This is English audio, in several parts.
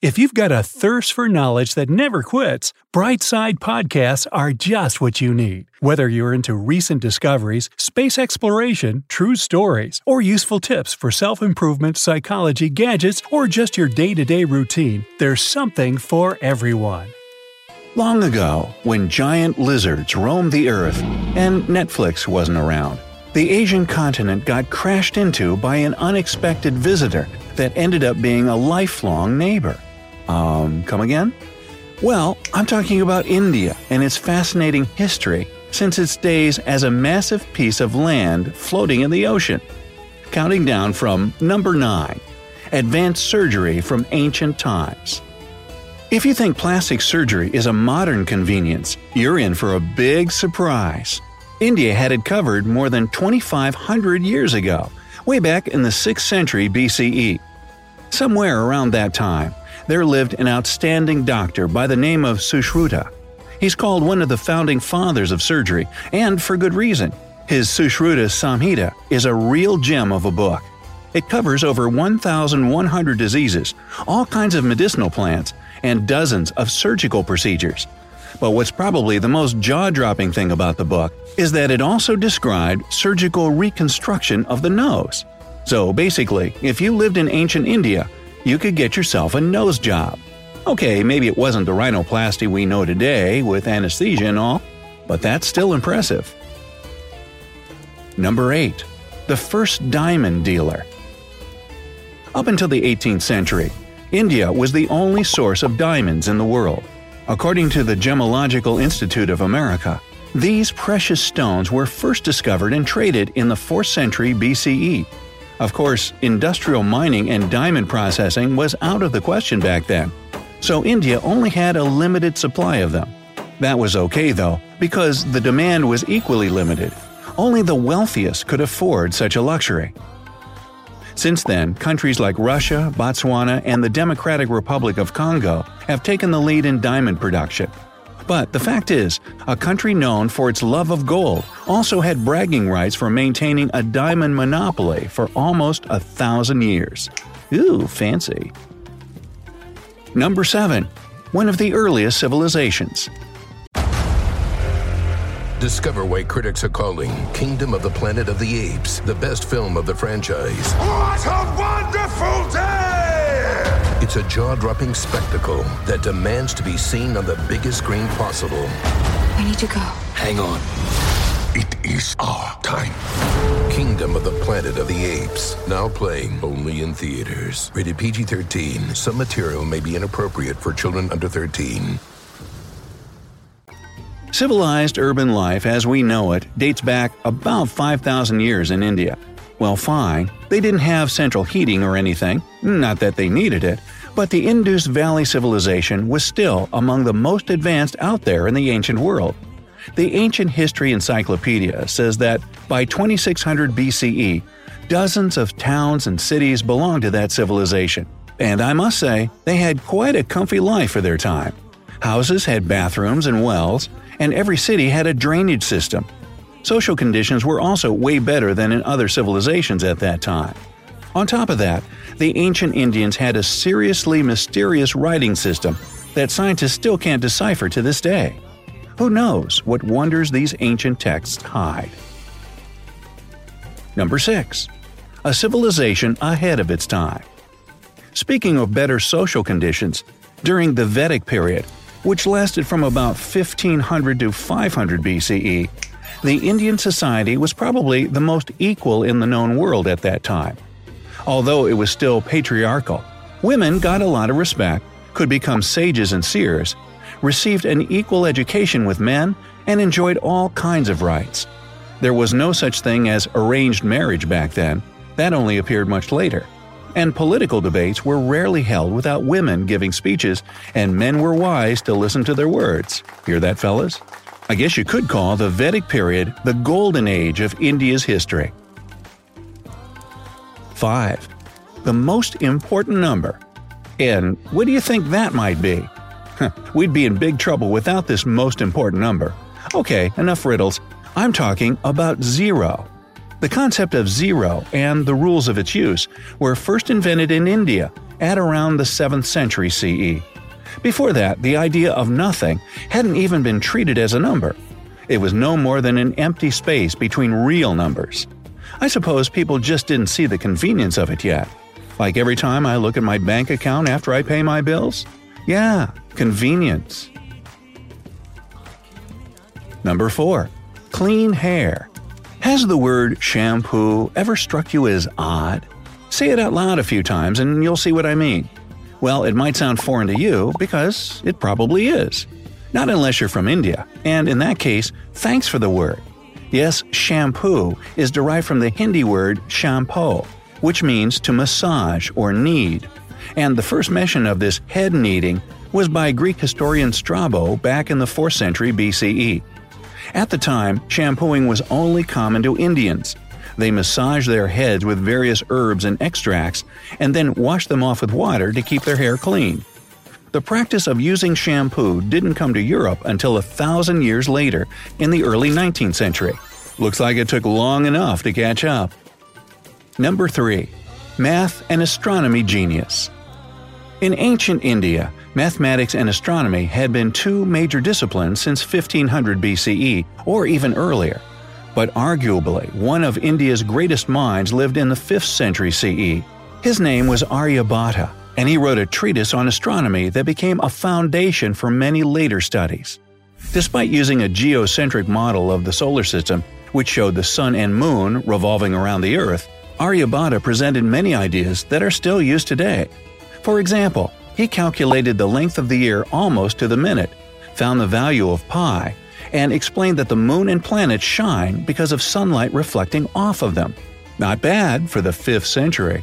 If you've got a thirst for knowledge that never quits, Brightside Podcasts are just what you need. Whether you're into recent discoveries, space exploration, true stories, or useful tips for self improvement, psychology, gadgets, or just your day to day routine, there's something for everyone. Long ago, when giant lizards roamed the earth and Netflix wasn't around, the Asian continent got crashed into by an unexpected visitor that ended up being a lifelong neighbor. Um, come again? Well, I'm talking about India and its fascinating history since its days as a massive piece of land floating in the ocean. Counting down from number 9 Advanced Surgery from Ancient Times. If you think plastic surgery is a modern convenience, you're in for a big surprise. India had it covered more than 2,500 years ago, way back in the 6th century BCE. Somewhere around that time, there lived an outstanding doctor by the name of Sushruta. He's called one of the founding fathers of surgery, and for good reason. His Sushruta Samhita is a real gem of a book. It covers over 1,100 diseases, all kinds of medicinal plants, and dozens of surgical procedures. But what's probably the most jaw dropping thing about the book is that it also described surgical reconstruction of the nose. So basically, if you lived in ancient India, you could get yourself a nose job. Okay, maybe it wasn't the rhinoplasty we know today with anesthesia and all, but that's still impressive. Number 8. The first diamond dealer. Up until the 18th century, India was the only source of diamonds in the world. According to the Gemological Institute of America, these precious stones were first discovered and traded in the 4th century BCE. Of course, industrial mining and diamond processing was out of the question back then, so India only had a limited supply of them. That was okay though, because the demand was equally limited. Only the wealthiest could afford such a luxury. Since then, countries like Russia, Botswana, and the Democratic Republic of Congo have taken the lead in diamond production. But the fact is, a country known for its love of gold also had bragging rights for maintaining a diamond monopoly for almost a thousand years. Ooh, fancy. Number 7. One of the earliest civilizations. Discover why critics are calling Kingdom of the Planet of the Apes the best film of the franchise. What a wonderful day! It's a jaw dropping spectacle that demands to be seen on the biggest screen possible. We need to go. Hang on. It is our time. Kingdom of the Planet of the Apes. Now playing only in theaters. Rated PG 13. Some material may be inappropriate for children under 13. Civilized urban life as we know it dates back about 5,000 years in India. Well, fine, they didn't have central heating or anything, not that they needed it, but the Indus Valley civilization was still among the most advanced out there in the ancient world. The Ancient History Encyclopedia says that by 2600 BCE, dozens of towns and cities belonged to that civilization. And I must say, they had quite a comfy life for their time. Houses had bathrooms and wells, and every city had a drainage system. Social conditions were also way better than in other civilizations at that time. On top of that, the ancient Indians had a seriously mysterious writing system that scientists still can't decipher to this day. Who knows what wonders these ancient texts hide? Number 6. A civilization ahead of its time. Speaking of better social conditions, during the Vedic period, which lasted from about 1500 to 500 BCE, the Indian society was probably the most equal in the known world at that time. Although it was still patriarchal, women got a lot of respect, could become sages and seers, received an equal education with men, and enjoyed all kinds of rights. There was no such thing as arranged marriage back then, that only appeared much later. And political debates were rarely held without women giving speeches, and men were wise to listen to their words. Hear that, fellas? I guess you could call the Vedic period the golden age of India's history. 5. The most important number. And what do you think that might be? We'd be in big trouble without this most important number. Okay, enough riddles. I'm talking about zero. The concept of zero and the rules of its use were first invented in India at around the 7th century CE. Before that, the idea of nothing hadn't even been treated as a number. It was no more than an empty space between real numbers. I suppose people just didn't see the convenience of it yet. Like every time I look at my bank account after I pay my bills? Yeah, convenience. Number 4. Clean hair. Has the word shampoo ever struck you as odd? Say it out loud a few times and you'll see what I mean. Well, it might sound foreign to you because it probably is. Not unless you're from India, and in that case, thanks for the word. Yes, shampoo is derived from the Hindi word champo, which means to massage or knead. And the first mention of this head kneading was by Greek historian Strabo back in the 4th century BCE. At the time, shampooing was only common to Indians, they massage their heads with various herbs and extracts, and then wash them off with water to keep their hair clean. The practice of using shampoo didn't come to Europe until a thousand years later, in the early 19th century. Looks like it took long enough to catch up. Number 3. Math and Astronomy Genius In ancient India, mathematics and astronomy had been two major disciplines since 1500 BCE, or even earlier but arguably one of India's greatest minds lived in the 5th century CE. His name was Aryabhatta, and he wrote a treatise on astronomy that became a foundation for many later studies. Despite using a geocentric model of the solar system, which showed the sun and moon revolving around the Earth, Aryabhatta presented many ideas that are still used today. For example, he calculated the length of the year almost to the minute, found the value of pi, and explained that the moon and planets shine because of sunlight reflecting off of them. Not bad for the 5th century.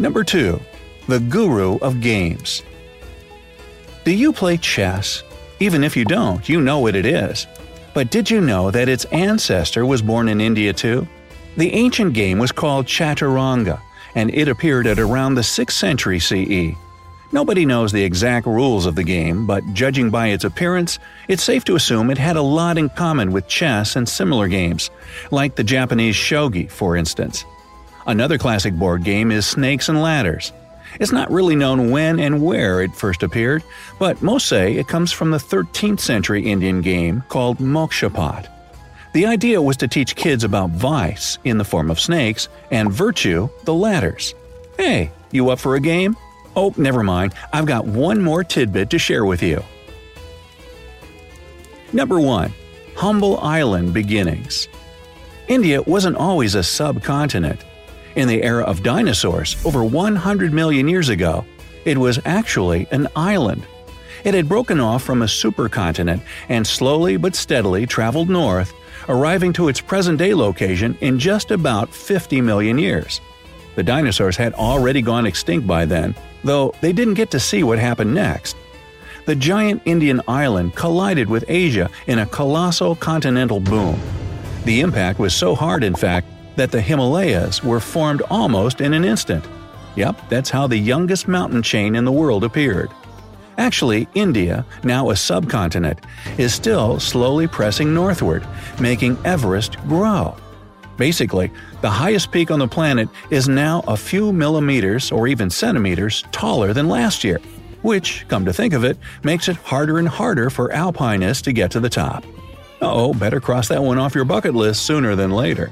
Number 2. The Guru of Games. Do you play chess? Even if you don't, you know what it is. But did you know that its ancestor was born in India too? The ancient game was called Chaturanga, and it appeared at around the 6th century CE. Nobody knows the exact rules of the game, but judging by its appearance, it's safe to assume it had a lot in common with chess and similar games, like the Japanese shogi, for instance. Another classic board game is Snakes and Ladders. It's not really known when and where it first appeared, but most say it comes from the 13th century Indian game called Mokshapat. The idea was to teach kids about vice, in the form of snakes, and virtue, the ladders. Hey, you up for a game? Oh, never mind, I've got one more tidbit to share with you. Number 1. Humble Island Beginnings India wasn't always a subcontinent. In the era of dinosaurs, over 100 million years ago, it was actually an island. It had broken off from a supercontinent and slowly but steadily traveled north, arriving to its present day location in just about 50 million years. The dinosaurs had already gone extinct by then, though they didn't get to see what happened next. The giant Indian island collided with Asia in a colossal continental boom. The impact was so hard, in fact, that the Himalayas were formed almost in an instant. Yep, that's how the youngest mountain chain in the world appeared. Actually, India, now a subcontinent, is still slowly pressing northward, making Everest grow. Basically, the highest peak on the planet is now a few millimeters or even centimeters taller than last year, which, come to think of it, makes it harder and harder for alpinists to get to the top. oh, better cross that one off your bucket list sooner than later.